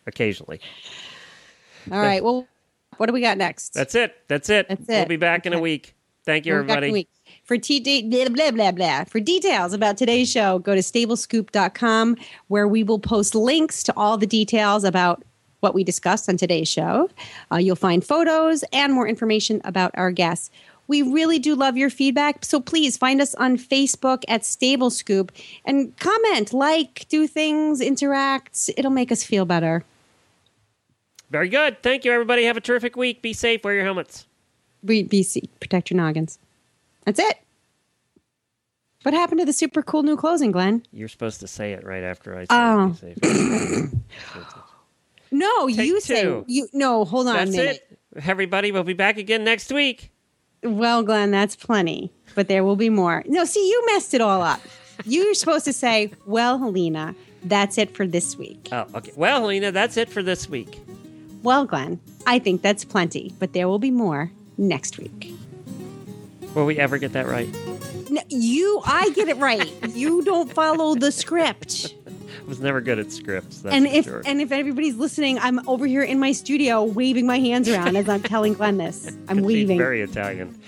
occasionally. All right. Well, what do we got next? That's it. That's it. That's it. We'll be back in a week. Thank you, We're back in a everybody. For blah blah blah blah. For details about today's show, go to stablescoop.com where we will post links to all the details about what we discussed on today's show. Uh, you'll find photos and more information about our guests. We really do love your feedback, so please find us on Facebook at Stable Scoop and comment, like, do things, interact. It'll make us feel better. Very good. Thank you, everybody. Have a terrific week. Be safe. Wear your helmets. Be, be safe. protect your noggins. That's it. What happened to the super cool new closing, Glenn? You're supposed to say it right after I say Oh. safe. No, Take you say two. you. No, hold on That's a minute. it. Everybody, we'll be back again next week. Well, Glenn, that's plenty, but there will be more. No, see, you messed it all up. You're supposed to say, "Well, Helena, that's it for this week." Oh, okay. Well, Helena, that's it for this week. Well, Glenn, I think that's plenty, but there will be more next week. Will we ever get that right? No, you, I get it right. you don't follow the script. I was never good at scripts. That's and if sure. and if everybody's listening, I'm over here in my studio waving my hands around as I'm telling Glenn this. I'm waving. very Italian.